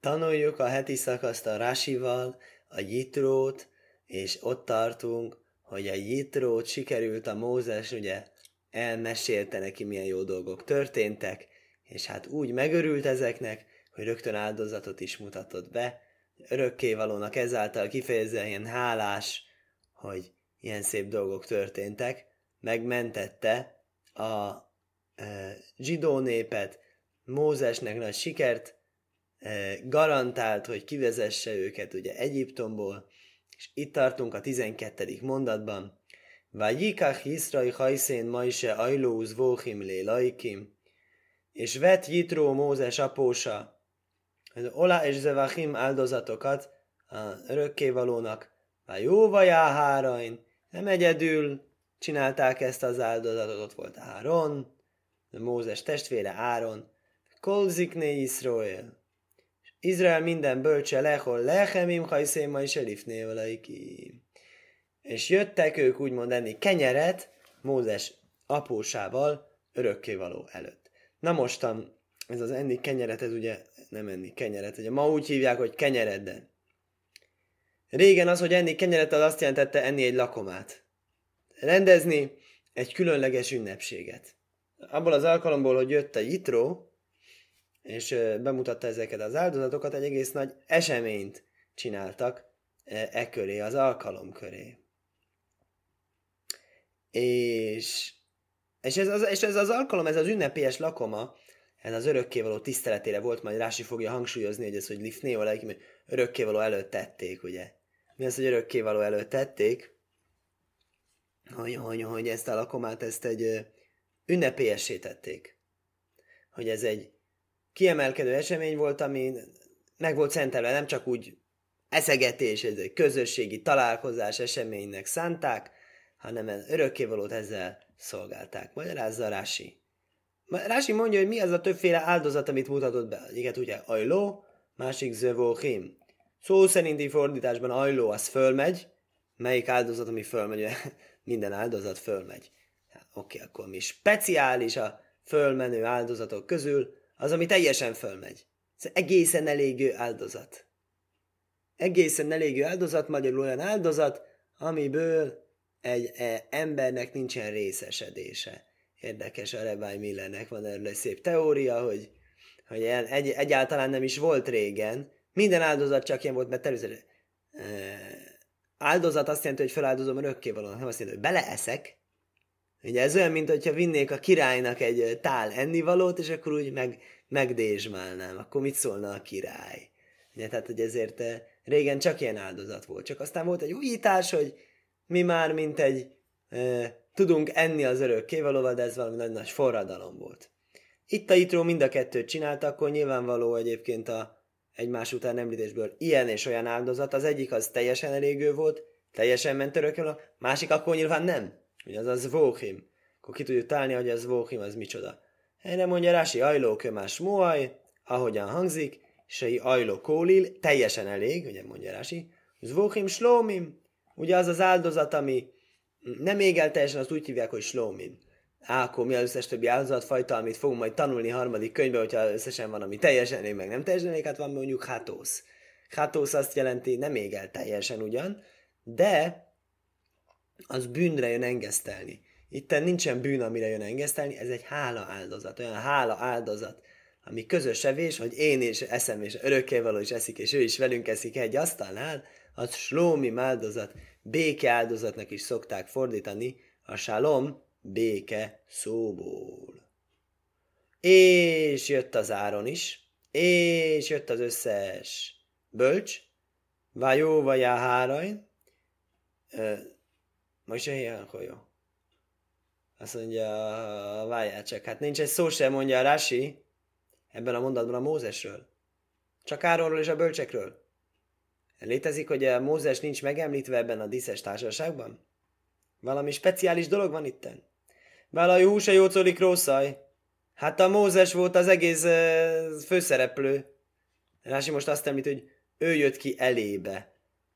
Tanuljuk a heti szakaszt a Rásival, a Jitrót, és ott tartunk, hogy a Jitrót sikerült a Mózes, ugye, elmesélte neki, milyen jó dolgok történtek, és hát úgy megörült ezeknek, hogy rögtön áldozatot is mutatott be, örökkévalónak ezáltal kifejezze ilyen hálás, hogy ilyen szép dolgok történtek, megmentette a e, zsidó népet, Mózesnek nagy sikert, garantált, hogy kivezesse őket ugye Egyiptomból, és itt tartunk a 12. mondatban. Vajikach Hiszrai hajszén majse ajlóz vóhim lé laikim, és vett Jitró Mózes apósa, az Ola és Zevachim áldozatokat a örökkévalónak, a jóvajá hárain, nem egyedül csinálták ezt az áldozatot, ott volt Áron, Mózes testvére Áron, Kolzikné Iszroel. Izrael minden bölcse lehol lehemim hajszéma és elifné valaki. És jöttek ők úgymond enni kenyeret Mózes apósával örökkévaló előtt. Na mostan, ez az enni kenyeret, ez ugye nem enni kenyeret, ugye ma úgy hívják, hogy kenyered, de régen az, hogy enni kenyeret, az azt jelentette enni egy lakomát. Rendezni egy különleges ünnepséget. Abból az alkalomból, hogy jött a Jitró, és bemutatta ezeket az áldozatokat, egy egész nagy eseményt csináltak e köré, az alkalom köré. És, és, ez az, és ez az alkalom, ez az ünnepélyes lakoma, ez az örökkévaló tiszteletére volt, majd Rási fogja hangsúlyozni, hogy ez, hogy lifné, vagy örökkévaló előtt tették, ugye. Mi az, hogy örökkévaló előtt tették? Hogy, hogy, hogy ezt a lakomát, ezt egy ünnepélyessé tették. Hogy ez egy kiemelkedő esemény volt, ami meg volt szentelve, nem csak úgy eszegetés, ez egy közösségi találkozás eseménynek szánták, hanem örökkévalót ezzel szolgálták. Magyarázza Rási. Rási mondja, hogy mi az a többféle áldozat, amit mutatott be. Egyiket ugye ajló, másik zövóhim. Szó szerinti fordításban ajló az fölmegy, melyik áldozat, ami fölmegy, minden áldozat fölmegy. Oké, akkor mi speciális a fölmenő áldozatok közül, az, ami teljesen fölmegy. Ez egészen elégő áldozat. Egészen elégő áldozat, magyarul olyan áldozat, amiből egy e, embernek nincsen részesedése. Érdekes, a Rebály Millernek van erről egy szép teória, hogy, hogy egy, egyáltalán nem is volt régen. Minden áldozat csak ilyen volt, mert természetesen e, áldozat azt jelenti, hogy feláldozom örökkévalóan, nem azt jelenti, hogy beleeszek, Ugye ez olyan, mint hogyha vinnék a királynak egy tál ennivalót, és akkor úgy meg, megdésmálnám. Akkor mit szólna a király? Ugye, tehát, hogy ezért régen csak ilyen áldozat volt. Csak aztán volt egy újítás, hogy mi már, mint egy e, tudunk enni az örökkévalóval, de ez valami nagy, nagy forradalom volt. Itt a Itró mind a kettőt csinálta, akkor nyilvánvaló egyébként a egymás után említésből ilyen és olyan áldozat. Az egyik az teljesen elégő volt, teljesen ment örökkévaló, másik akkor nyilván nem. Ugye az az vóhim. Akkor ki tudjuk találni, hogy az vóhim az micsoda. Erre mondja Rási ajló kömás muaj, ahogyan hangzik, egy ajló kólil, teljesen elég, ugye mondja Rási, vóhim slómim, ugye az az áldozat, ami nem ég el teljesen, azt úgy hívják, hogy slómim. Á, akkor mi az összes többi áldozatfajta, amit fogunk majd tanulni harmadik könyvbe, hogyha összesen van, ami teljesen ég, meg nem teljesen ég, hát van mondjuk hátósz. Hátósz azt jelenti, nem ég el teljesen ugyan, de az bűnre jön engesztelni. Itt nincsen bűn, amire jön engesztelni, ez egy hála áldozat, olyan hála áldozat, ami közös evés, hogy én is eszem, és örökkévaló is eszik, és ő is velünk eszik egy asztalnál, az slómi áldozat, béke áldozatnak is szokták fordítani, a salom béke szóból. És jött az áron is, és jött az összes bölcs, vajó vajá hárajn, Moshe jó. Azt mondja, várjál csak, hát nincs egy szó sem, mondja a Rási, ebben a mondatban a Mózesről. Csak Áronról és a bölcsekről. Létezik, hogy a Mózes nincs megemlítve ebben a díszes társaságban? Valami speciális dolog van itten? Vala húsa jócolik rószaj. Hát a Mózes volt az egész uh, főszereplő. Rási most azt említ, hogy ő jött ki elébe.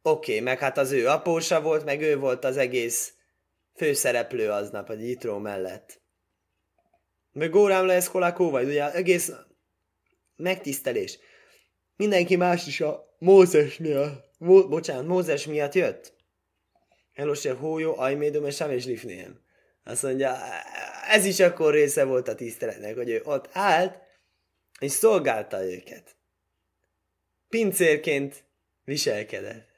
Oké, okay, meg hát az ő apósa volt, meg ő volt az egész főszereplő aznap a Jitró mellett. Meg Górám lesz kolákó vagy, ugye egész megtisztelés. mindenki más is a Mózes miatt, Mó, bocsánat, Mózes miatt jött. Elosé hójó, ajmédom és és lifnéhem. Azt mondja, ez is akkor része volt a tiszteletnek, hogy ő ott állt, és szolgálta őket. Pincérként viselkedett.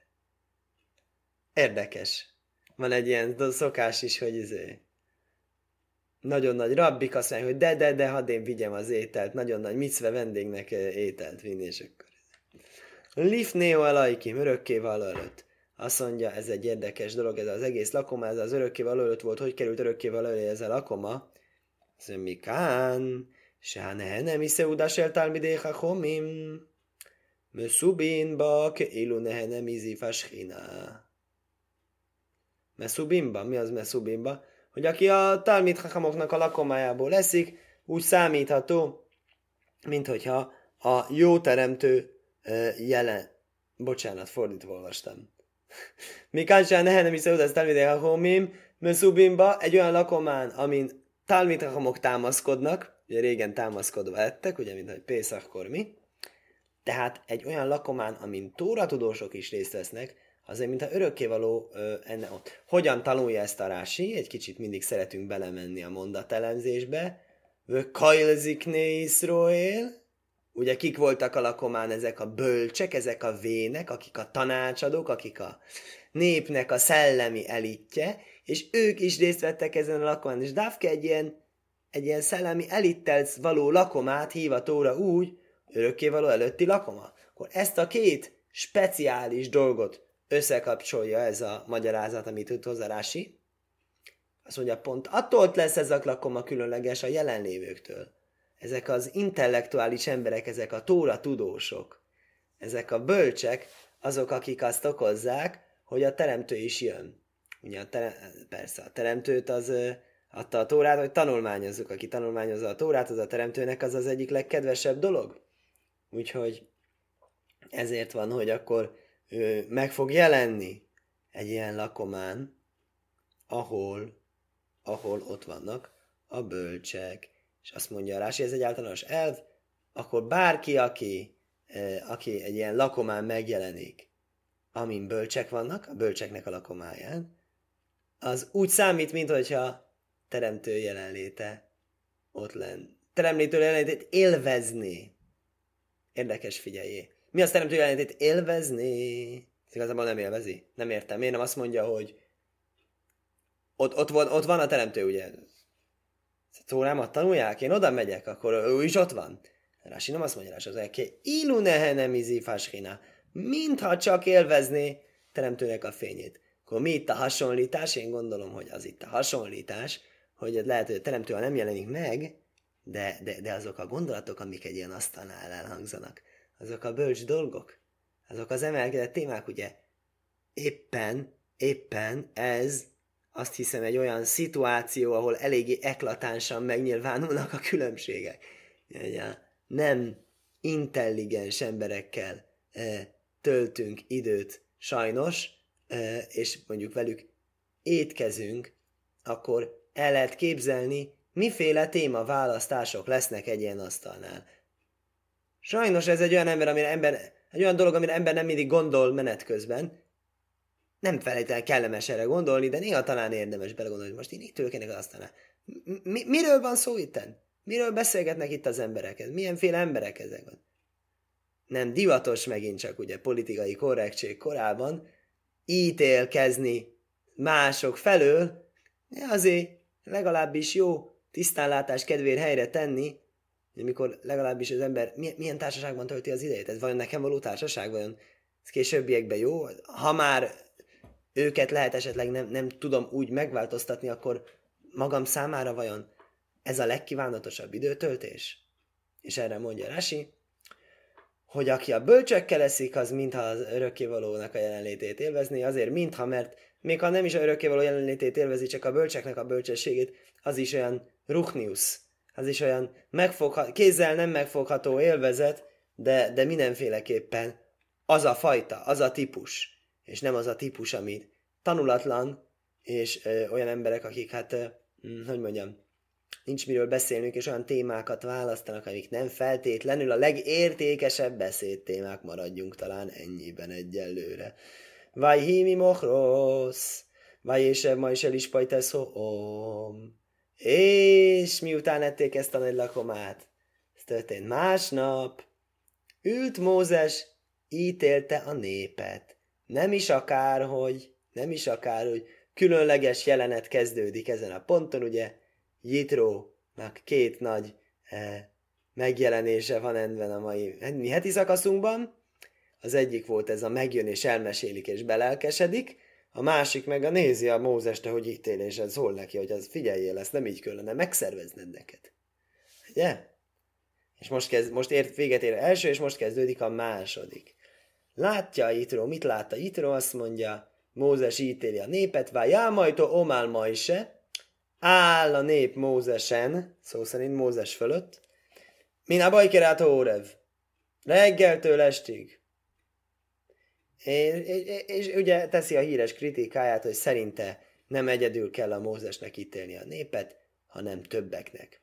Érdekes. Van egy ilyen szokás is, hogy izé, nagyon nagy rabbik azt mondják, hogy de, de, de, hadd én vigyem az ételt, nagyon nagy micve vendégnek ételt vinni, és akkor Lifneo alaikim, örökké előtt. Azt mondja, ez egy érdekes dolog, ez az egész lakoma, ez az örökké előtt volt, hogy került örökké előtt ez a lakoma? Mondja, mikán, sáne nem iszeudas el talmidé chachomim, Mesubinba, ke ilu nem izi fashina. Mesubinba, mi az Mesubinba? Hogy aki a Talmid Hakamoknak a lakomájából leszik, úgy számítható, mint hogyha a jó teremtő jelen... Bocsánat, fordítva olvastam. Mikáncsán nehe nem is ez Talmid Hachomim, Mesubimba, egy olyan lakomán, amin Talmid Hakamok támaszkodnak, ugye régen támaszkodva ettek, ugye, mint hogy Pészakkor mi, tehát egy olyan lakomán, amin tudósok is részt vesznek, azért, mintha örökkévaló ö, enne ott. Hogyan tanulja ezt a rási? Egy kicsit mindig szeretünk belemenni a mondatelemzésbe. Kajlzikné Iszroél. Ugye kik voltak a lakomán ezek a bölcsek, ezek a vének, akik a tanácsadók, akik a népnek a szellemi elitje, és ők is részt vettek ezen a lakomán. És Dávke egy ilyen, egy ilyen szellemi elittel való lakomát hívatóra úgy, örökkévaló előtti lakoma. Akkor ezt a két speciális dolgot összekapcsolja ez a magyarázat, amit tud hozzá. Azt mondja, pont attól lesz ez a lakoma különleges a jelenlévőktől. Ezek az intellektuális emberek, ezek a tóra tudósok, ezek a bölcsek, azok, akik azt okozzák, hogy a teremtő is jön. Ugye a tere- persze a teremtőt az adta a tórát, hogy tanulmányozzuk. Aki tanulmányozza a tórát, az a teremtőnek az az egyik legkedvesebb dolog. Úgyhogy ezért van, hogy akkor ő meg fog jelenni egy ilyen lakomán, ahol, ahol ott vannak a bölcsek. És azt mondja rá, hogy ez egy általános elv, akkor bárki, aki, aki egy ilyen lakomán megjelenik, amin bölcsek vannak, a bölcseknek a lakomáján, az úgy számít, mint hogyha teremtő jelenléte ott lenne. Teremtő jelenlétét élvezni. Érdekes figyeljé. Mi azt teremtő jelenlétét élvezni? Ez igazából nem élvezi. Nem értem. Miért nem azt mondja, hogy ott, ott, van, ott van a teremtő, ugye? Tórámat tanulják, én oda megyek, akkor ő is ott van. Rási nem azt mondja, Rási az elké, ilu nem izi fáskina, mintha csak élvezné teremtőnek a fényét. Akkor mi itt a hasonlítás? Én gondolom, hogy az itt a hasonlítás, hogy lehet, hogy a teremtő nem jelenik meg, de, de, de azok a gondolatok, amik egy ilyen asztalnál elhangzanak, azok a bölcs dolgok, azok az emelkedett témák, ugye? Éppen, éppen ez azt hiszem egy olyan szituáció, ahol eléggé eklatánsan megnyilvánulnak a különbségek. Nem intelligens emberekkel e, töltünk időt sajnos, e, és mondjuk velük étkezünk, akkor el lehet képzelni, miféle téma választások lesznek egy ilyen asztalnál. Sajnos ez egy olyan ember, amire ember, egy olyan dolog, amire ember nem mindig gondol menet közben. Nem felejtel kellemes erre gondolni, de néha talán érdemes belegondolni, hogy most én itt ülök aztán. Mi, miről van szó itten? Miről beszélgetnek itt az emberek? Milyenféle emberek ezek? Nem divatos megint csak ugye politikai korrektség korában ítélkezni mások felől, azért legalábbis jó tisztánlátás kedvéért helyre tenni, amikor legalábbis az ember milyen társaságban tölti az idejét. Ez vajon nekem való társaság, vajon ez későbbiekben jó? Ha már őket lehet esetleg nem, nem tudom úgy megváltoztatni, akkor magam számára vajon ez a legkívánatosabb időtöltés? És erre mondja Rasi, hogy aki a bölcsökkel eszik, az mintha az örökkévalónak a jelenlétét élvezni, azért mintha, mert még ha nem is a örökkévaló jelenlétét élvezi, csak a bölcseknek a bölcsességét, az is olyan ruchnius, az is olyan megfogha, kézzel nem megfogható élvezet, de, de mindenféleképpen az a fajta, az a típus, és nem az a típus, amit tanulatlan, és ö, olyan emberek, akik hát, ö, hm, hogy mondjam, nincs miről beszélnünk, és olyan témákat választanak, amik nem feltétlenül a legértékesebb beszédtémák maradjunk talán ennyiben egyelőre. Vaj hími mochrosz, vaj és ma is el is om. És miután ették ezt a nagy lakomát, ez történt másnap, ült Mózes, ítélte a népet. Nem is akárhogy, nem is akárhogy, különleges jelenet kezdődik ezen a ponton, ugye, Jitrónak két nagy eh, megjelenése van enben a mai mi heti szakaszunkban. Az egyik volt ez a megjön és elmesélik és belelkesedik, a másik meg a nézi a Mózeste, hogy ítélésed szól neki, hogy az figyeljél, ezt nem így kellene megszervezned neked. Ugye? És most, kezd, most ért, véget ér első, és most kezdődik a második. Látja Itró, mit látta Itró? Azt mondja, Mózes ítéli a népet, vájá majtó omál majse, áll a nép Mózesen, szó szerint Mózes fölött, min a bajkerát órev, reggeltől estig. És, és, és ugye teszi a híres kritikáját, hogy szerinte nem egyedül kell a Mózesnek ítélni a népet, hanem többeknek.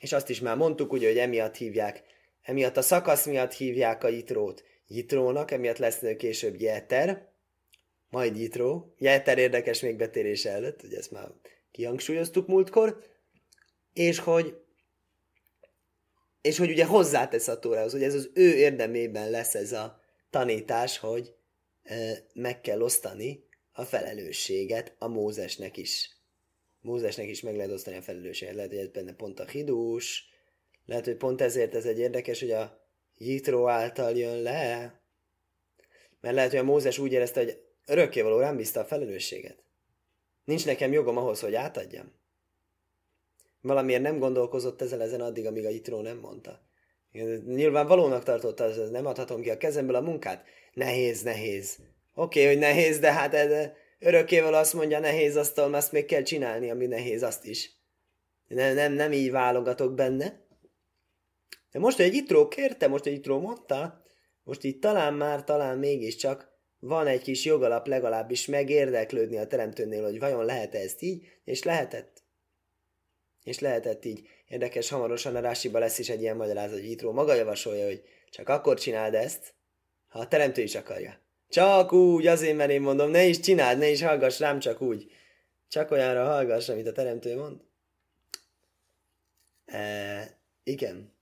És azt is már mondtuk, ugye, hogy emiatt hívják, emiatt a szakasz miatt hívják a Jitrót Jitrónak, emiatt lesz később Jeter, majd Jitró. Jeter érdekes még betérése előtt, ugye ezt már kihangsúlyoztuk múltkor, és hogy és hogy ugye hozzátesz a tórához, hogy ez az ő érdemében lesz ez a tanítás, hogy e, meg kell osztani a felelősséget a Mózesnek is. Mózesnek is meg lehet osztani a felelősséget. Lehet, hogy ez benne pont a hidús, lehet, hogy pont ezért ez egy érdekes, hogy a Jitró által jön le, mert lehet, hogy a Mózes úgy érezte, hogy örökkévaló rám bízta a felelősséget. Nincs nekem jogom ahhoz, hogy átadjam. Valamiért nem gondolkozott ezzel ezen addig, amíg a Jitró nem mondta. Nyilván valónak tartotta, hogy nem adhatom ki a kezemből a munkát. Nehéz, nehéz. Oké, okay, hogy nehéz, de hát ez örökkéval azt mondja, nehéz, asztal, azt még kell csinálni, ami nehéz, azt is. Nem, nem, nem így válogatok benne. De most, hogy egy itró kérte, most, egy itró mondta, most így talán már, talán mégiscsak van egy kis jogalap legalábbis megérdeklődni a teremtőnél, hogy vajon lehet -e ezt így, és lehetett. És lehetett így. Érdekes, hamarosan a Rásiba lesz is egy ilyen magyarázat, hogy Itró maga javasolja, hogy csak akkor csináld ezt, ha a teremtő is akarja. Csak úgy, azért, mert én mondom, ne is csináld, ne is hallgass rám, csak úgy. Csak olyanra hallgass, amit a teremtő mond. E, igen.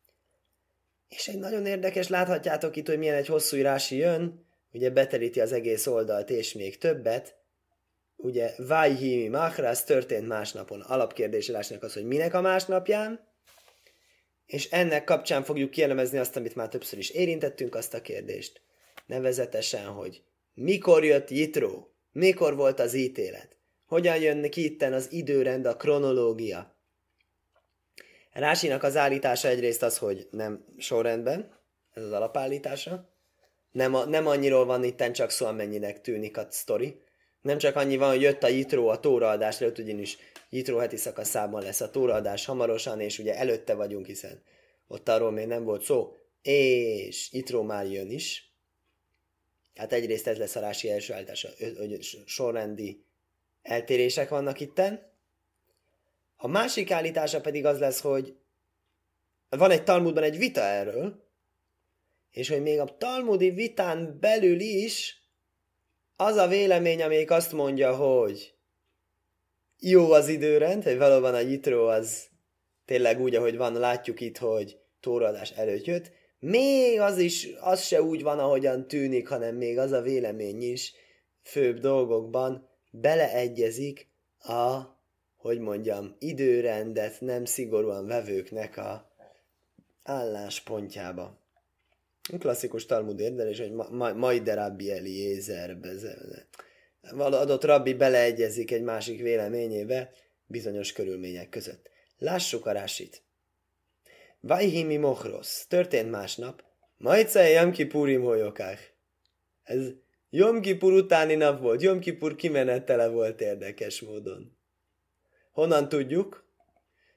És egy nagyon érdekes, láthatjátok itt, hogy milyen egy hosszú írási jön, ugye beteríti az egész oldalt és még többet, ugye Vájhimi Machrász történt másnapon. Alapkérdéselásnak az, hogy minek a másnapján, és ennek kapcsán fogjuk kielemezni azt, amit már többször is érintettünk, azt a kérdést. Nevezetesen, hogy mikor jött Jitró, mikor volt az ítélet, hogyan jön ki itten az időrend, a kronológia. Rásinak az állítása egyrészt az, hogy nem sorrendben, ez az alapállítása, nem, a, nem annyiról van itten csak szó, amennyinek tűnik a sztori, nem csak annyi van, hogy jött a Jitró a tóraadás előtt, ugyanis Jitró heti szakaszában lesz a tóraadás hamarosan, és ugye előtte vagyunk, hiszen ott arról még nem volt szó, és Jitró már jön is. Hát egyrészt ez lesz a rási első állítása, hogy sorrendi eltérések vannak itten. A másik állítása pedig az lesz, hogy van egy Talmudban egy vita erről, és hogy még a Talmudi vitán belül is az a vélemény, amelyik azt mondja, hogy jó az időrend, hogy valóban a nyitró az tényleg úgy, ahogy van, látjuk itt, hogy tóradás előtt jött, még az is, az se úgy van, ahogyan tűnik, hanem még az a vélemény is főbb dolgokban beleegyezik a, hogy mondjam, időrendet nem szigorúan vevőknek a álláspontjába. Klasszikus Talmud érdelés, hogy ma, ma, majd Rabbi Eliezer adott rabbi beleegyezik egy másik véleményébe bizonyos körülmények között. Lássuk a rásit. Vajhimi Mochrosz. Történt másnap. Majce Jom Kipurim holyokák. Ez Jom Kipur utáni nap volt. Jom Kipur kimenetele volt érdekes módon. Honnan tudjuk?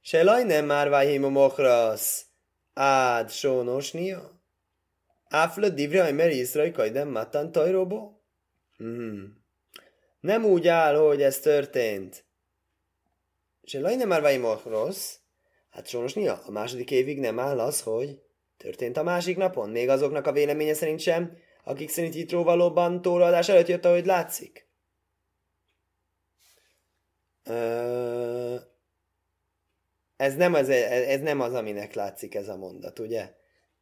Se lajnem már Vajhimi Mochrosz. Ád sónosnia? Áfla divre ajmer Iszrai kajdem matan tajróból? Hmm. Nem úgy áll, hogy ez történt. És lajne már vagy rossz, Hát sajnos nia, a második évig nem áll az, hogy történt a másik napon. Még azoknak a véleménye szerint sem, akik szerint Jitró valóban tóraadás előtt jött, ahogy látszik. Ö... Ez nem, az, ez nem az, aminek látszik ez a mondat, ugye?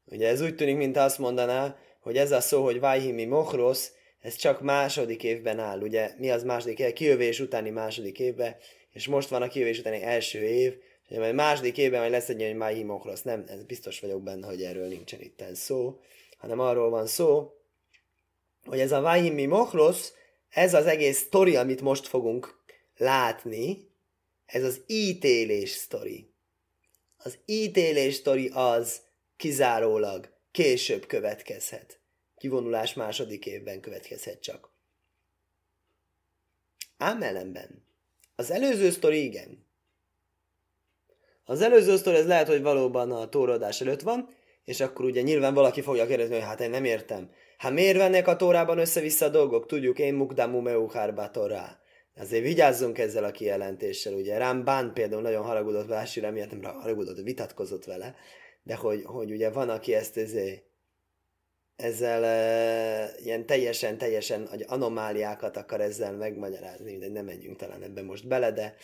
Ugye ez úgy tűnik, mint azt mondaná, hogy ez a szó, hogy Vajhimi Mochrosz, ez csak második évben áll, ugye? Mi az második év? Kijövés utáni második évben, és most van a kijövés utáni első év, és majd második évben majd lesz egy ilyen Vajhimi Mochrosz. Nem, ez biztos vagyok benne, hogy erről nincsen itt szó, hanem arról van szó, hogy ez a Vajhimi Mochrosz, ez az egész sztori, amit most fogunk látni, ez az ítélés sztori. Az ítélés sztori az kizárólag később következhet. Kivonulás második évben következhet csak. Ám ellenben. Az előző sztori igen. Az előző sztori ez lehet, hogy valóban a tóradás előtt van, és akkor ugye nyilván valaki fogja kérdezni, hogy hát én nem értem. Hát miért vennek a tórában össze-vissza a dolgok? Tudjuk, én mukdamu meuhárba torá. Azért vigyázzunk ezzel a kijelentéssel, ugye Rambán például nagyon haragudott Vásira, miatt nem haragudott, vitatkozott vele, de hogy, hogy ugye van, aki ezt ezé, ezzel e, ilyen teljesen, teljesen hogy anomáliákat akar ezzel megmagyarázni, de nem menjünk talán ebbe most bele, de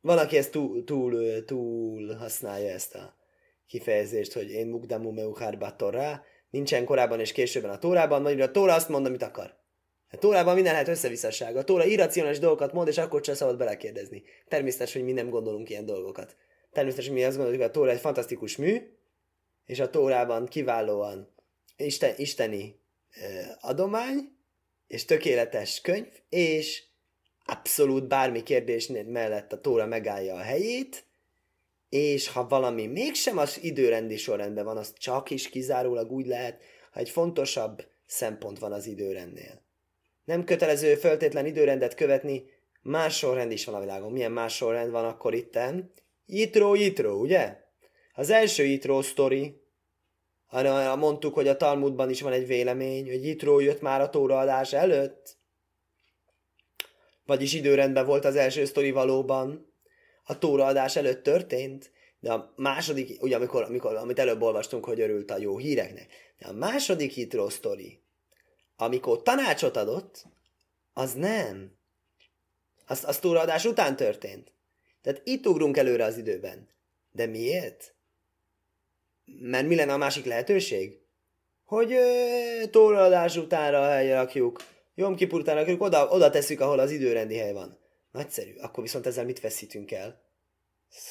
van, aki ezt túl, túl, túl használja ezt a kifejezést, hogy én mugdamu meuhárba torá, nincsen korábban és későbben a tórában, majd a tóra azt mond, amit akar. A Tórában minden lehet összevisszaság. A Tóra irracionális dolgokat mond, és akkor sem szabad belekérdezni. Természetes, hogy mi nem gondolunk ilyen dolgokat. Természetes, hogy mi azt gondoljuk, hogy a Tóra egy fantasztikus mű, és a Tórában kiválóan isten, isteni adomány, és tökéletes könyv, és abszolút bármi kérdés mellett a Tóra megállja a helyét, és ha valami mégsem az időrendi sorrendben van, az csak is kizárólag úgy lehet, ha egy fontosabb szempont van az időrendnél. Nem kötelező föltétlen időrendet követni, más sorrend is van a világon. Milyen más sorrend van akkor itten? Jitro, Jitro, ugye? Az első Jitro sztori, hanem mondtuk, hogy a Talmudban is van egy vélemény, hogy Jitro jött már a tóraadás előtt. Vagyis időrendben volt az első sztori valóban. A tóraadás előtt történt, de a második, ugye amikor, amikor, amit előbb olvastunk, hogy örült a jó híreknek, de a második Jitro sztori, amikor tanácsot adott, az nem. Az, az túraadás után történt. Tehát itt ugrunk előre az időben. De miért? Mert mi lenne a másik lehetőség? Hogy túraadás utánra helyre rakjuk, Jom Kipur rakjuk, oda, oda tesszük, ahol az időrendi hely van. Nagyszerű. Akkor viszont ezzel mit veszítünk el?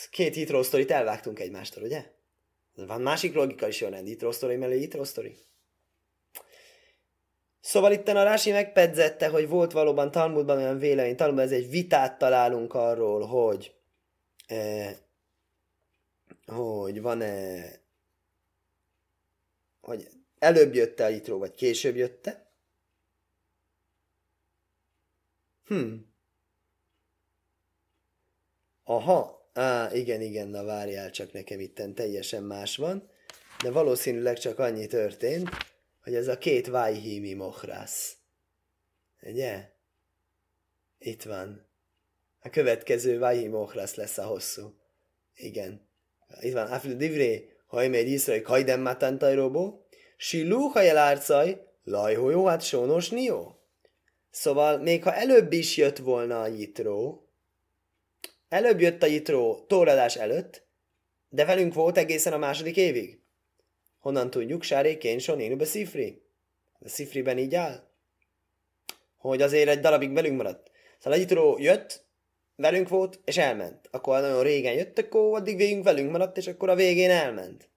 Két hitro sztorit elvágtunk egymástól, ugye? Van másik logika is jön, hitro sztori mellé sztori. Szóval itt a Rási megpedzette, hogy volt valóban Talmudban olyan vélemény, Talmudban ez egy vitát találunk arról, hogy hogy van-e hogy előbb jött-e a Itró, vagy később jött-e. Hm. Aha, á, igen, igen, na várjál, csak nekem itten teljesen más van, de valószínűleg csak annyi történt, hogy ez a két Vajhimi Mohrász. Ugye? Itt van. A következő Vajhimi Mohrász lesz a hosszú. Igen. Itt van. Afil divré, ha egy iszrai kajdem matantaj robó, silú hajel árcaj, lajhó hát sónos nió. Szóval még ha előbb is jött volna a jitró, előbb jött a jitró tóradás előtt, de velünk volt egészen a második évig. Honnan tudjuk? Sáré Kénson, én be Szifri. A Szifriben így áll? Hogy azért egy darabig velünk maradt. Szóval egy jött, velünk volt, és elment. Akkor nagyon régen jött, akkor addig végünk velünk maradt, és akkor a végén elment.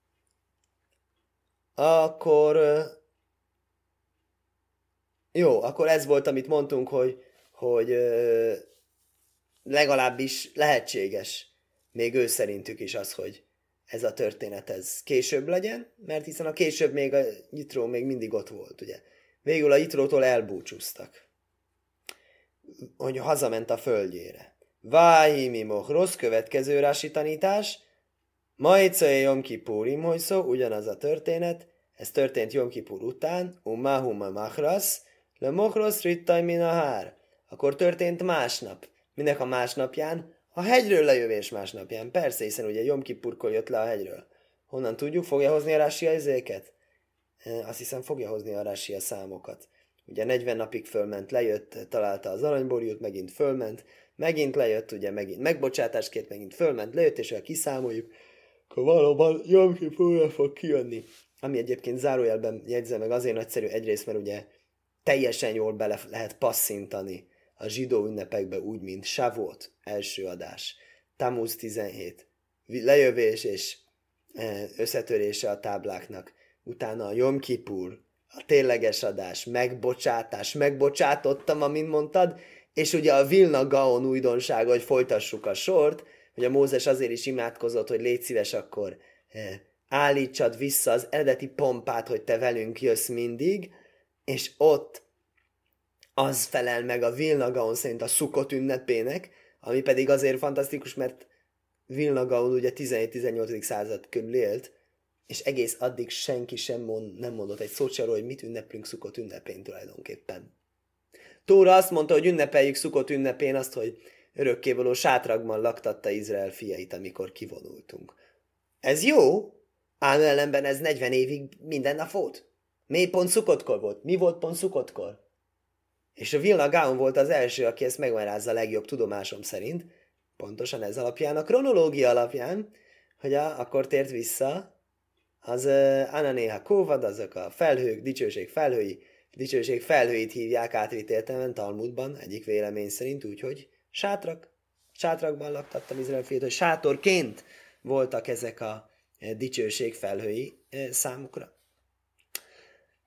Akkor... Jó, akkor ez volt, amit mondtunk, hogy, hogy legalábbis lehetséges. Még ő szerintük is az, hogy ez a történet ez később legyen, mert hiszen a később még a nyitró még mindig ott volt, ugye. Végül a nyitrótól elbúcsúztak. Hogy hazament a földjére. Váhimi moch, rossz következő rási tanítás. Majcaje Jom Kipurim, hogy szó, ugyanaz a történet. Ez történt Jom Kipur után. Umahuma machras, le mochros rittaj minahár. Akkor történt másnap. Minek a másnapján? A hegyről lejövés másnapján. Persze, hiszen ugye Jom Kippurkor jött le a hegyről. Honnan tudjuk? Fogja hozni a Rásia izéket? Azt hiszem fogja hozni a Rásia számokat. Ugye 40 napig fölment, lejött, találta az aranyborjút, megint fölment, megint lejött, ugye megint megbocsátáskért, megint fölment, lejött, és ha kiszámoljuk, akkor valóban Jom Kippurra fog kijönni. Ami egyébként zárójelben jegyzem meg azért nagyszerű egyrészt, mert ugye teljesen jól bele lehet passzintani a zsidó ünnepekbe úgy, mint Savot, első adás, Tamuz 17, lejövés és e, összetörése a tábláknak, utána a Jom Kippur, a tényleges adás, megbocsátás, megbocsátottam, amint mondtad, és ugye a Vilna Gaon újdonsága, hogy folytassuk a sort, hogy a Mózes azért is imádkozott, hogy légy szíves, akkor e, állítsad vissza az eredeti pompát, hogy te velünk jössz mindig, és ott az felel meg a Vilna Gaon szerint a Szukot ünnepének, ami pedig azért fantasztikus, mert Vilna Gaon ugye 17-18. század körül élt, és egész addig senki sem mond, nem mondott egy szót arról, hogy mit ünneplünk Szukot ünnepén tulajdonképpen. Tóra azt mondta, hogy ünnepeljük Szukot ünnepén azt, hogy örökkévaló sátrakban laktatta Izrael fiait, amikor kivonultunk. Ez jó, ám ellenben ez 40 évig minden nap volt. Mi pont szukotkor volt? Mi volt pont szukotkor? És a Vilna Gaon volt az első, aki ezt megmagyarázza a legjobb tudomásom szerint, pontosan ez alapján, a kronológia alapján, hogy a, akkor tért vissza az Ananéha Kóvad, azok a felhők, dicsőség felhői, dicsőség felhőit hívják átvitt Talmudban, egyik vélemény szerint, úgyhogy sátrak, sátrakban laktattam Izrael fiát, hogy sátorként voltak ezek a dicsőség felhői számukra.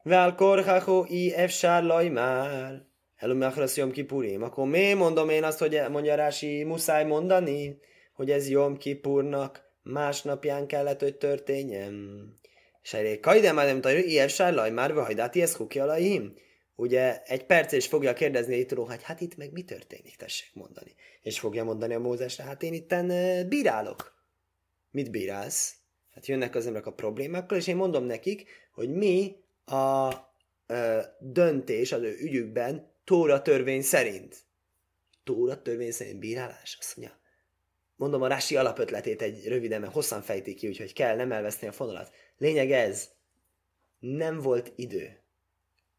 Vel korhacho i efsár lajmár. Elumachrasz Jom Kipurim. Akkor mi mondom én azt, hogy mondja Rási, muszáj mondani, hogy ez Jom Kipurnak másnapján kellett, hogy történjen. És elég kajdem már nem tudja, ilyen sárlaj már vajdáti ez kuki alajim. Ugye egy perc és fogja kérdezni itt hogy hát itt meg mi történik, tessék mondani. És fogja mondani a Mózesre, hát én itten bírálok. Mit bírálsz? Hát jönnek az emberek a problémákkal, és én mondom nekik, hogy mi a ö, döntés az ő ügyükben Tóra törvény szerint. Tóra törvény szerint bírálás? Azt mondja. Mondom a Rási alapötletét egy röviden, mert hosszan fejti ki, úgyhogy kell nem elveszni a fonalat. Lényeg ez. Nem volt idő.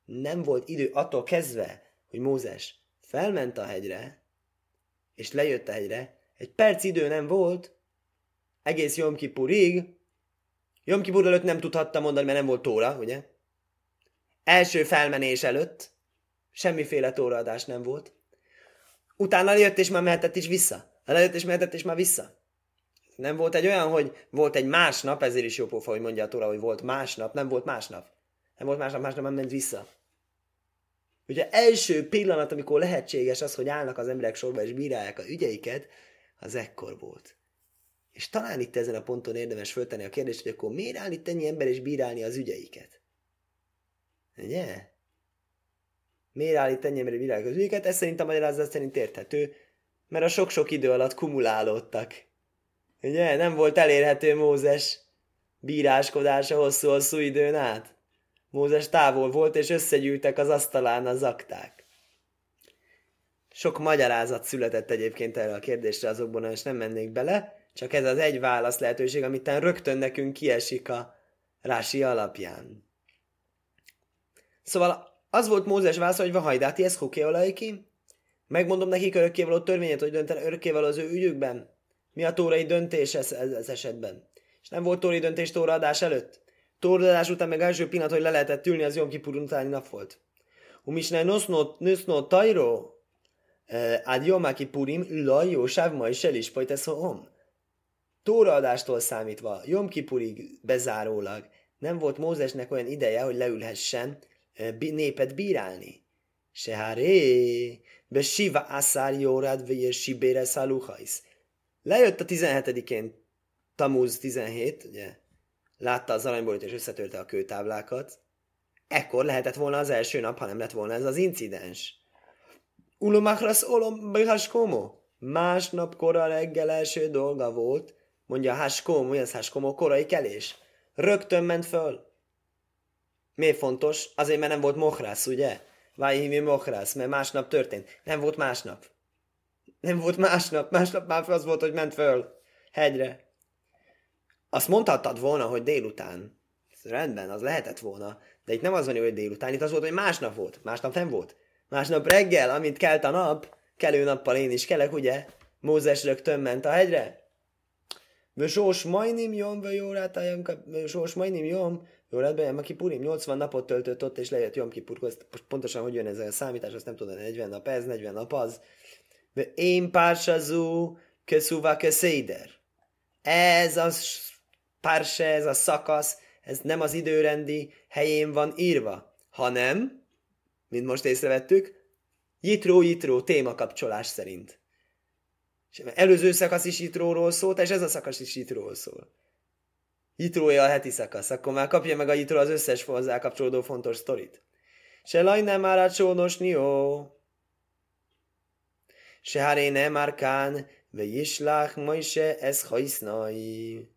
Nem volt idő attól kezdve, hogy Mózes felment a hegyre, és lejött a hegyre, egy perc idő nem volt, egész Jom Kippurig, Jom Kippur előtt nem tudhatta mondani, mert nem volt tóra, ugye? Első felmenés előtt, Semmiféle tóraadás nem volt. Utána jött és már mehetett is vissza. Lejött és mehetett és már vissza. Nem volt egy olyan, hogy volt egy másnap, ezért is jó pofa, hogy mondja a Tóra, hogy volt másnap, nem volt másnap. Nem volt másnap, másnap nem ment vissza. Ugye első pillanat, amikor lehetséges az, hogy állnak az emberek sorba és bírálják a ügyeiket, az ekkor volt. És talán itt ezen a ponton érdemes föltenni a kérdést, hogy akkor miért áll itt ennyi ember és bírálni az ügyeiket? Ugye? Miért állít ennyi emberi világ az ügyeket? Ez szerint a magyarázat szerint érthető, mert a sok-sok idő alatt kumulálódtak. Ugye? Nem volt elérhető Mózes bíráskodása hosszú-hosszú időn át. Mózes távol volt, és összegyűltek az asztalán az akták. Sok magyarázat született egyébként erre a kérdésre azokban, és nem mennék bele, csak ez az egy válasz lehetőség, amit rögtön nekünk kiesik a rási alapján. Szóval az volt Mózes válasz, hogy vahajdáti, ez hoké Megmondom nekik örökkévaló törvényet, hogy dönten örökkévaló az ő ügyükben. Mi a tórai döntés ez, ez, ez esetben? És nem volt tórai döntés tóraadás előtt? Tóraadás után meg első pillanat, hogy le lehetett ülni, az Jom Kipur utáni nap volt. Umisnál noszno tajro eh, ad Jom Kipurim laj jósáv ma is el is ez om. Tóraadástól számítva, Jom Kipurig bezárólag nem volt Mózesnek olyan ideje, hogy leülhessen népet bírálni. Seháré, be siva aszár jórad, vagy sibére szaluhajsz. Lejött a 17-én, Tamuz 17, ugye, látta az aranybolyt és összetörte a kőtáblákat. Ekkor lehetett volna az első nap, ha nem lett volna ez az incidens. Ulomachras olom haskomo. Másnap kora reggel első dolga volt, mondja Haskomo, az Haskomo, korai kelés. Rögtön ment föl. Miért fontos? Azért, mert nem volt mohrász, ugye? Vájhívi mohrász, mert másnap történt. Nem volt másnap. Nem volt másnap, másnap már az volt, hogy ment föl hegyre. Azt mondhattad volna, hogy délután. Rendben, az lehetett volna. De itt nem az van, hogy délután, itt az volt, hogy másnap volt. Másnap nem volt. Másnap reggel, amint kelt a nap, kelő nappal én is kelek, ugye? Mózes rögtön ment a hegyre. Sós majnim jom, vagy jó rátájam, sós majnim jom, jó lett bejön, aki Purim 80 napot töltött ott, és lejött Jom Kipurhoz. Pontosan hogy jön ez a számítás, azt nem tudom, 40 nap ez, 40 nap az. Én pársazú, keszuva keszéder. Ez a párse, ez a szakasz, ez nem az időrendi helyén van írva, hanem, mint most észrevettük, jitró-jitró témakapcsolás szerint. És előző szakasz is jitróról szólt, és ez a szakasz is jitróról szól. Jitrója a heti szakasz, akkor már kapja meg a jitró az összes hozzá kapcsolódó fontos sztorit. Se laj nem már a csónos nió. Se háré nem már kán, ve jislach Moshe ez hajsznai.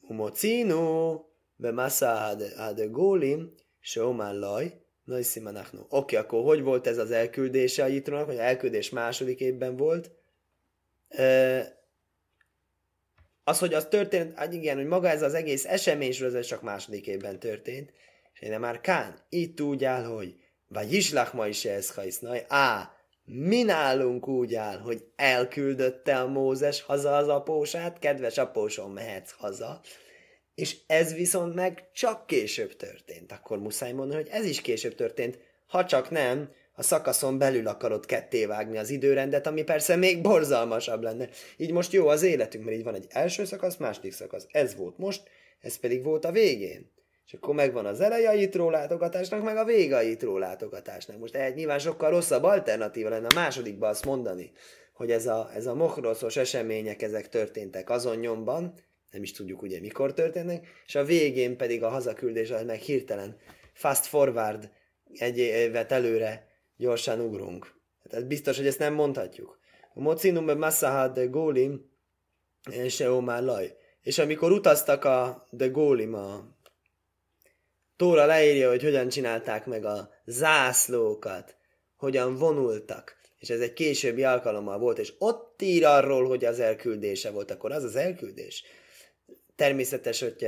Umocinu, be massa ad gólim, se omár laj, Oké, okay, akkor hogy volt ez az elküldése a Jitrónak, hogy elküldés második évben volt? Az, hogy az történt, hát igen, hogy maga ez az egész esemény ez csak második évben történt, és én már Kán, itt úgy áll, hogy vagy islach ma is ez hajsznaj, á, mi nálunk úgy áll, hogy elküldötte a Mózes haza az apósát, kedves apósom, mehetsz haza, és ez viszont meg csak később történt. Akkor muszáj mondani, hogy ez is később történt, ha csak nem, a szakaszon belül akarod kettévágni az időrendet, ami persze még borzalmasabb lenne. Így most jó az életünk, mert így van egy első szakasz, második szakasz. Ez volt most, ez pedig volt a végén. És akkor megvan az eleje a látogatásnak, meg a vége a látogatásnak. Most egy nyilván sokkal rosszabb alternatíva lenne a másodikba azt mondani, hogy ez a, ez a mohroszos események ezek történtek azon nyomban, nem is tudjuk ugye mikor történnek, és a végén pedig a hazaküldés, az meg hirtelen fast forward egy évet előre gyorsan ugrunk. Tehát biztos, hogy ezt nem mondhatjuk. A mocinum massahad de gólim, se már laj. És amikor utaztak a de gólim, a Tóra leírja, hogy hogyan csinálták meg a zászlókat, hogyan vonultak, és ez egy későbbi alkalommal volt, és ott ír arról, hogy az elküldése volt, akkor az az elküldés. Természetes, hogy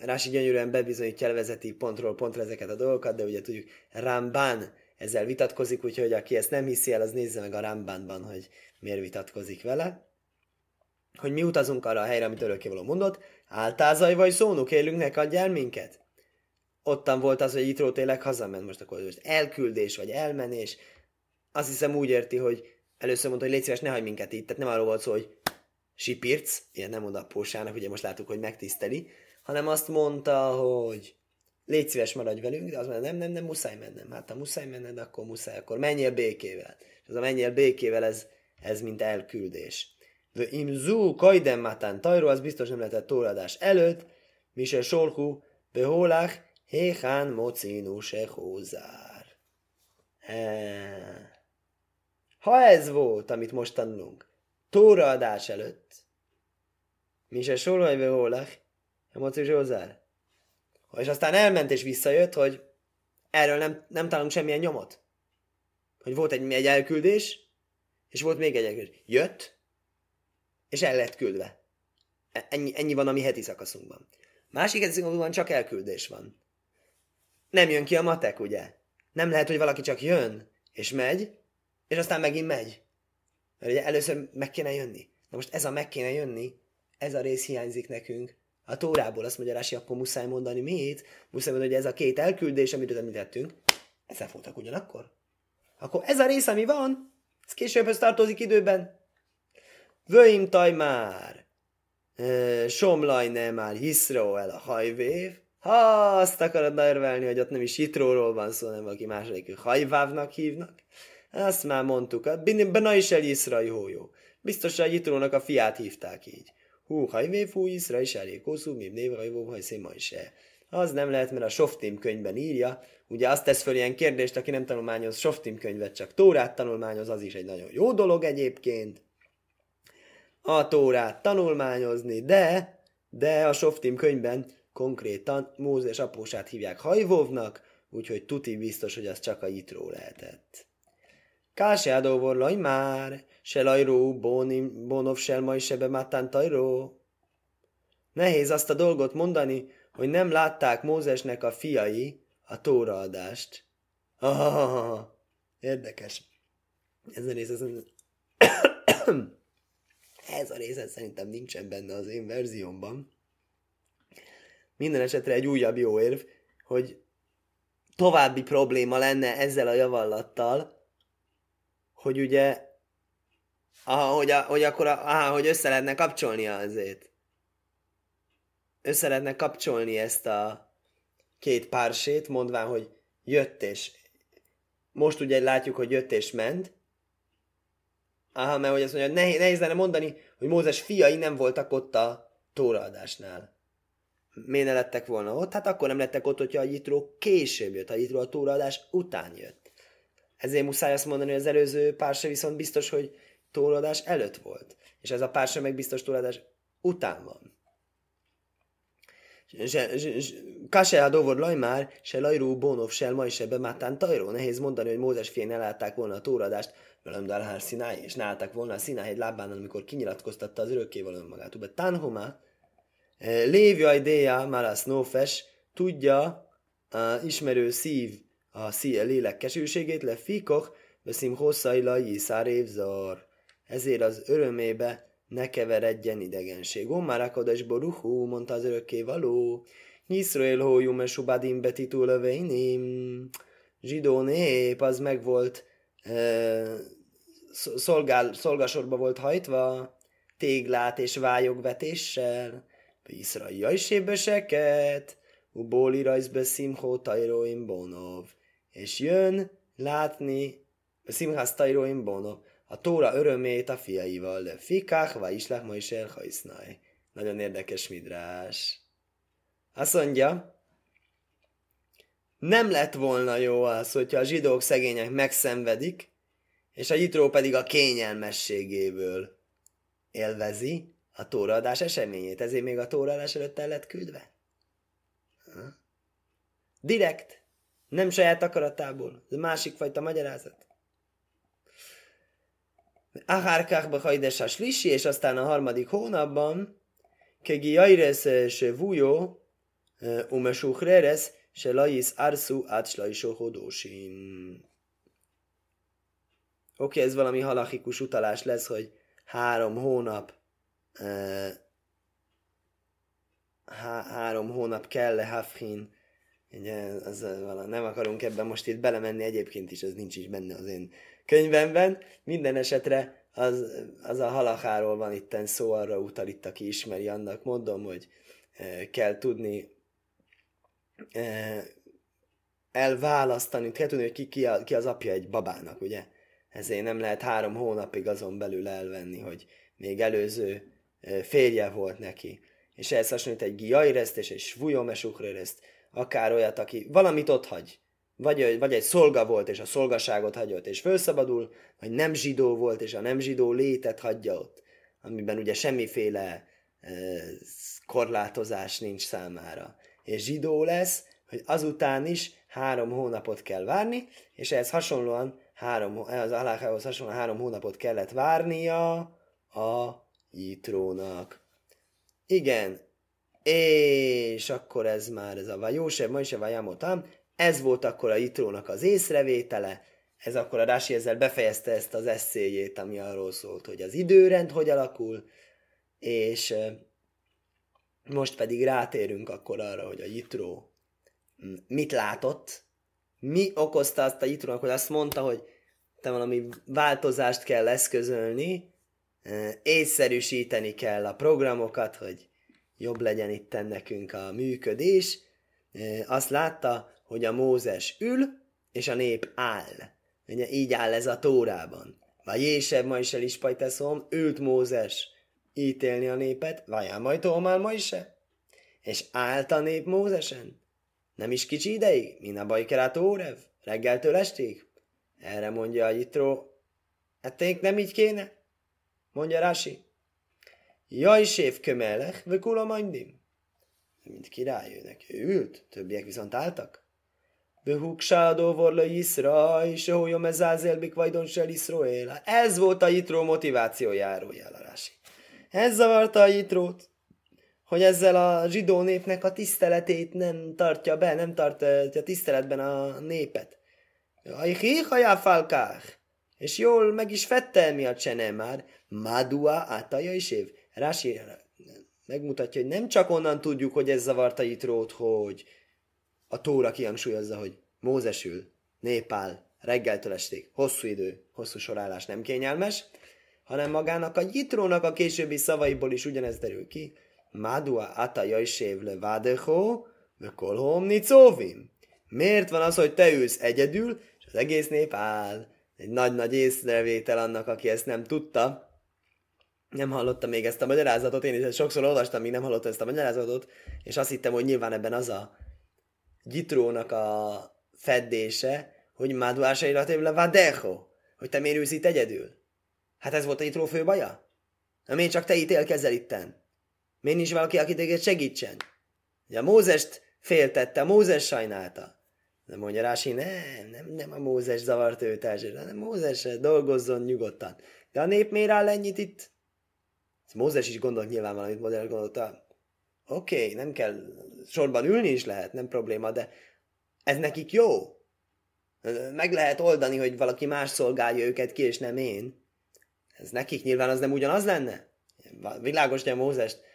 Rási gyönyörűen bebizonyítja elvezeti pontról pontra ezeket a dolgokat, de ugye tudjuk, Rambán ezzel vitatkozik, úgyhogy aki ezt nem hiszi el, az nézze meg a Rambánban, hogy miért vitatkozik vele. Hogy mi utazunk arra a helyre, amit örökkévaló mondott, áltázaj vagy szónuk, élünknek adjál minket? Ottan volt az, hogy Itró tényleg hazament, most akkor most elküldés vagy elmenés. Azt hiszem úgy érti, hogy először mondta, hogy légy szíves, ne hagyj minket itt, tehát nem arról volt szó, hogy sipirc, ilyen nem oda pósának, ugye most láttuk, hogy megtiszteli, hanem azt mondta, hogy légy szíves, maradj velünk, de az mondja, nem, nem, nem, muszáj mennem. Hát ha muszáj menned, akkor muszáj, akkor menjél békével. És az a menjél békével, ez, ez mint elküldés. De imzú kajdem matán tajró, az biztos nem lehetett tóradás előtt, Mise solhu behólach, héhán mocinu se hózár. Ha ez volt, amit most tanulunk, tóraadás előtt, Mise solhu behólach, mocinu se hózár, és aztán elment és visszajött, hogy erről nem, nem találunk semmilyen nyomot. Hogy volt egy, egy elküldés, és volt még egy elküldés. Jött, és el lett küldve. E, ennyi, ennyi van a mi heti szakaszunkban. Másik heti szakaszunkban csak elküldés van. Nem jön ki a matek, ugye? Nem lehet, hogy valaki csak jön, és megy, és aztán megint megy. Mert ugye először meg kéne jönni. Na most ez a meg kéne jönni, ez a rész hiányzik nekünk, a Tórából azt mondja Rási, akkor muszáj mondani mit? Muszáj mondani, hogy ez a két elküldés, amit említettünk, ezzel voltak ugyanakkor. Akkor ez a rész, ami van, ez későbbhöz tartozik időben. Vöim taj már, somlaj ne már, hiszró el a hajvév, ha azt akarod nervelni, hogy ott nem is hitróról van szó, hanem valaki második hajvávnak hívnak, azt már mondtuk, benne is el hójó. Biztos, hogy a hitrónak a fiát hívták így. Hú, hajvé fú, iszra is elég hosszú, mi név hajvó, hajszé ma is -e. Az nem lehet, mert a Softim könyvben írja, ugye azt tesz föl ilyen kérdést, aki nem tanulmányoz Softim könyvet, csak Tórát tanulmányoz, az is egy nagyon jó dolog egyébként. A Tórát tanulmányozni, de, de a Softim könyvben konkrétan Mózes apósát hívják Hajvóvnak, úgyhogy tuti biztos, hogy az csak a Jitró lehetett. Kásjádó vorlaj már, se lajró, bónov, sel majd sebe mátán tajró. Nehéz azt a dolgot mondani, hogy nem látták Mózesnek a fiai a tóraadást. Ah, érdekes. Ez a rész, ez, ez a rész szerintem nincsen benne az én verziómban. Minden esetre egy újabb jó érv, hogy további probléma lenne ezzel a javallattal, hogy ugye, ah, hogy, a, hogy akkor, a, ah, hogy össze lehetne kapcsolni azért. Össze lehetne kapcsolni ezt a két pársét, mondván, hogy jött és most ugye látjuk, hogy jött és ment. Aha, mert hogy azt mondja, nehéz, nehéz lenne mondani, hogy Mózes fiai nem voltak ott a tóraadásnál. Miért ne lettek volna ott? Hát akkor nem lettek ott, hogyha a Jitró később jött, a Jitró a tóraadás után jött. Ezért muszáj azt mondani, hogy az előző pársa viszont biztos, hogy tóraadás előtt volt. És ez a pársa meg biztos tóraadás után van. Kase a dovor már, se lajrú bónov, se majd se bemátán tajró. Nehéz mondani, hogy Mózes fién elállták volna a tóradást, velem dalhár Sinai, és ne állták volna a Sinai egy lábán, amikor kinyilatkoztatta az örökkévaló magát. Ube Tanhoma, eh, lévja idéja, már nófes, tudja, a ismerő szív, a szív, a lélek kesőségét, le fikoch, veszim hosszai lajji évzar. Ezért az örömébe ne keveredjen idegenség. Omar és Boruhú, mondta az örökké való, Nyiszrael hójú mesubadim betitul löveinim. Zsidó nép, az meg volt, e, szolgál, szolgasorba volt hajtva, téglát és vályogvetéssel, Iszra jajsébeseket, ubóli rajzbe szimhó tajróim bonov, és jön látni, szimház tajróim bonov, a Tóra örömét a fiaival, de fikák, vagy islák ma is elhajsznaj. Nagyon érdekes midrás. Azt mondja, nem lett volna jó az, hogyha a zsidók szegények megszenvedik, és a jitró pedig a kényelmességéből élvezi a tóraadás eseményét. Ezért még a tóraadás előtt el lett küldve. Direkt. Nem saját akaratából. Ez másik fajta magyarázat. Ahárkák behajdes a slisi, és aztán a harmadik hónapban kegi jaires se vujó umesukreres se lajis arsu átslajsó hodósin. Oké, ez valami halachikus utalás lesz, hogy három hónap há- három hónap kell le Hafhin, ugye, az, nem akarunk ebben most itt belemenni, egyébként is ez nincs is benne az én könyvemben. Minden esetre az, az a halacháról van itten szó, arra utal itt, aki ismeri annak. Mondom, hogy e, kell tudni e, elválasztani, kell tudni, hogy ki, ki, a, ki az apja egy babának, ugye? Ezért nem lehet három hónapig azon belül elvenni, hogy még előző e, férje volt neki. És ehhez hasonlít egy giaireszt és egy svujomesukrereszt, akár olyat, aki valamit ott hagy vagy, vagy egy szolga volt, és a szolgaságot hagyott, és felszabadul, vagy nem zsidó volt, és a nem zsidó létet hagyja ott, amiben ugye semmiféle e, korlátozás nincs számára. És zsidó lesz, hogy azután is három hónapot kell várni, és ehhez hasonlóan három, az alákához hasonlóan három hónapot kellett várnia a jitrónak. Igen, és akkor ez már ez a vajóseb, ma is a vajamotam, ez volt akkor a Itrónak az észrevétele, ez akkor a Rási ezzel befejezte ezt az eszéjét, ami arról szólt, hogy az időrend hogy alakul, és most pedig rátérünk akkor arra, hogy a Jitró mit látott, mi okozta azt a Jitrónak, hogy azt mondta, hogy te valami változást kell eszközölni, észszerűsíteni kell a programokat, hogy jobb legyen itt nekünk a működés. Azt látta, hogy a Mózes ül, és a nép áll. Ugye így áll ez a tórában. Vagy Jéseb ma is el is pajteszom, ült Mózes ítélni a népet, vagy majd Tómál ma is És állt a nép Mózesen? Nem is kicsi ideig? Min a bajkerát órev? Reggeltől estig? Erre mondja a Jitró, ették nem így kéne? Mondja Rási. Jaj, séf kömelech, vökula majdim. Mint király, ő neki ült, többiek viszont álltak. Behuksáldó vorla Iszra, és ahol mezázélbik vajdon sel Iszroél. Ez volt a Jitró motivációjáról, Rási. Ez zavarta a Jitrót, hogy ezzel a zsidó népnek a tiszteletét nem tartja be, nem tartja tiszteletben a népet. Ajhíhajá falkár, és jól meg is fette miatt se nem már, Madua átaja is év. Rási megmutatja, hogy nem csak onnan tudjuk, hogy ez zavarta Jitrót, hogy a Tóra kihangsúlyozza, hogy Mózesül, népál, reggeltől estig, hosszú idő, hosszú sorálás nem kényelmes, hanem magának a Jitrónak a későbbi szavaiból is ugyanez derül ki. Mádua ata jajsév le vádeho, kolhom nicóvim. Miért van az, hogy te ülsz egyedül, és az egész nép áll? Egy nagy-nagy észrevétel annak, aki ezt nem tudta. Nem hallotta még ezt a magyarázatot, én is sokszor olvastam, még nem hallottam ezt a magyarázatot, és azt hittem, hogy nyilván ebben az a Gitrónak a feddése, hogy Máduása életében vadeho, hogy te miért egyedül. Hát ez volt a Gitró fő baja? Na miért csak te ítélkezel itten? Miért nincs valaki, aki téged segítsen? Ugye a Mózest féltette, Mózes sajnálta. De mondja Rási, nem, nem, nem a Mózes zavart őt elsőre, hanem Mózes dolgozzon nyugodtan. De a nép miért áll ennyit itt? Mózes is gondolt nyilván valamit, Mózes gondolta, oké, okay, nem kell, sorban ülni is lehet, nem probléma, de ez nekik jó. Meg lehet oldani, hogy valaki más szolgálja őket ki, és nem én. Ez nekik nyilván az nem ugyanaz lenne? Világos, hogy a Mózest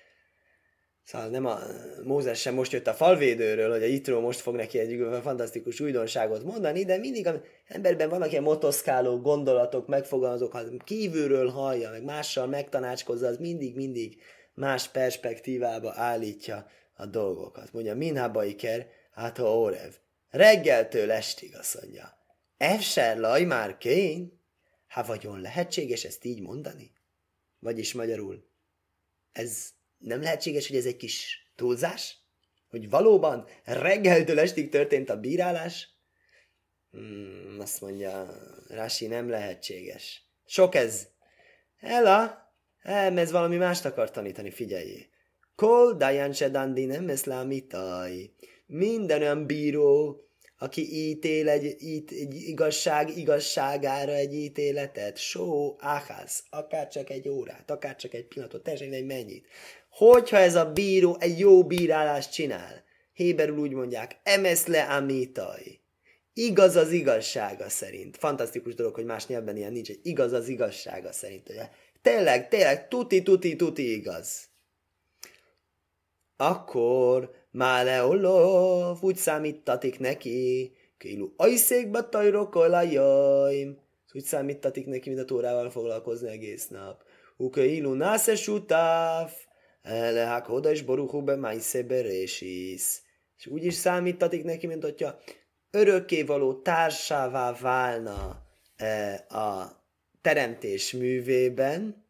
Szóval nem a Mózes sem most jött a falvédőről, hogy a Itró most fog neki egy fantasztikus újdonságot mondani, de mindig az emberben vannak ilyen motoszkáló gondolatok, megfogalmazók, ha kívülről hallja, meg mással megtanácskozza, az mindig-mindig más perspektívába állítja a dolgokat. Mondja, Minha Iker, hát ha Orev. Reggeltől estig azt mondja. Efser laj már kén? Hát vagyon lehetséges ezt így mondani? Vagyis magyarul, ez nem lehetséges, hogy ez egy kis túlzás? Hogy valóban reggeltől estig történt a bírálás? Hmm, azt mondja, Rási, nem lehetséges. Sok ez. Ela, nem, ez valami mást akar tanítani, figyeljé. Kol dayan sedandi nem eszlámitaj. Minden olyan bíró, aki ítél egy, ít, egy igazság igazságára egy ítéletet, só, áház, akár csak egy órát, akár csak egy pillanatot, teljesen egy mennyit. Hogyha ez a bíró egy jó bírálást csinál, Héberül úgy mondják, emeszle amitai. Igaz az igazsága szerint. Fantasztikus dolog, hogy más nyelven ilyen nincs, egy igaz az igazsága szerint. Ugye? Tényleg, tényleg, tuti, tuti, tuti igaz. Akkor Máleolov úgy számítatik neki, Kélu ajszékbe tajrokolajajm. Úgy számítatik neki, mint a tórával foglalkozni egész nap. Ukeilu násze sutáv, elehák oda is boruchu be májsze berésisz. És úgy is számítatik neki, mint hogyha örökkévaló társává válna e, a teremtés művében,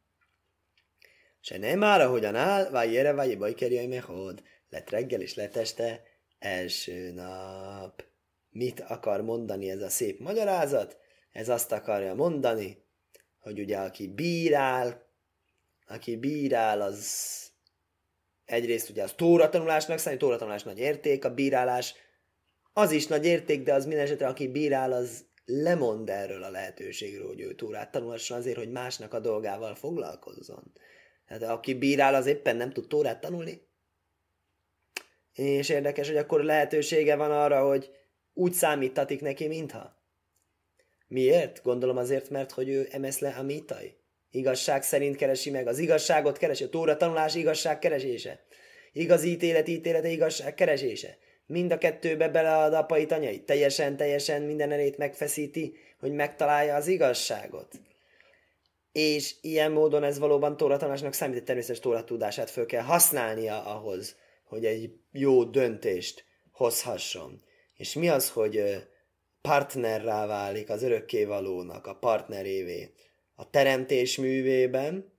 se nem már, ahogyan áll, vagy ére, vagy bajkerjai mehod lett reggel és lett este, első nap. Mit akar mondani ez a szép magyarázat? Ez azt akarja mondani, hogy ugye aki bírál, aki bírál, az egyrészt ugye az tóratanulásnak számít, tóratanulás nagy érték, a bírálás az is nagy érték, de az minden esetre, aki bírál, az lemond erről a lehetőségről, hogy ő tórát tanulhasson azért, hogy másnak a dolgával foglalkozzon. Tehát aki bírál, az éppen nem tud tórát tanulni, és érdekes, hogy akkor lehetősége van arra, hogy úgy számítatik neki, mintha. Miért? Gondolom azért, mert hogy ő emeszle amitai. Igazság szerint keresi meg. Az igazságot keresi. A tóra tanulás igazság keresése. Igazi ítélet ítélete igazság keresése. Mind a kettőbe belead apait, anyai. Teljesen, teljesen minden erét megfeszíti, hogy megtalálja az igazságot. És ilyen módon ez valóban tóra tanulásnak számít, természetes tóra tudását föl kell használnia ahhoz, hogy egy jó döntést hozhasson. És mi az, hogy partnerrá válik az örökkévalónak a partnerévé a teremtés művében,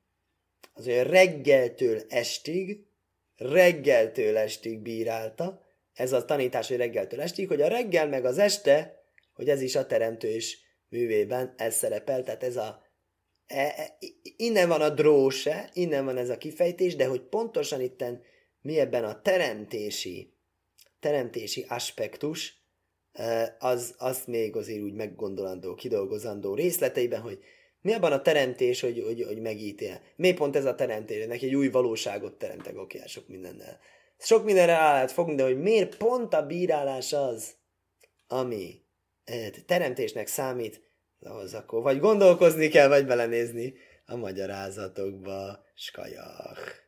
az olyan reggeltől estig, reggeltől estig bírálta, ez a tanítás, hogy reggeltől estig, hogy a reggel meg az este, hogy ez is a teremtős művében ez szerepel, tehát ez a e, e, innen van a dróse, innen van ez a kifejtés, de hogy pontosan itten mi ebben a teremtési, teremtési aspektus, az, azt még azért úgy meggondolandó, kidolgozandó részleteiben, hogy mi abban a teremtés, hogy, hogy, hogy megítél. Mi pont ez a teremtés? Neki egy új valóságot teremtek, oké, hát sok mindennel. Sok mindenre rá lehet fogni, de hogy miért pont a bírálás az, ami teremtésnek számít, az akkor vagy gondolkozni kell, vagy belenézni a magyarázatokba. Skajach.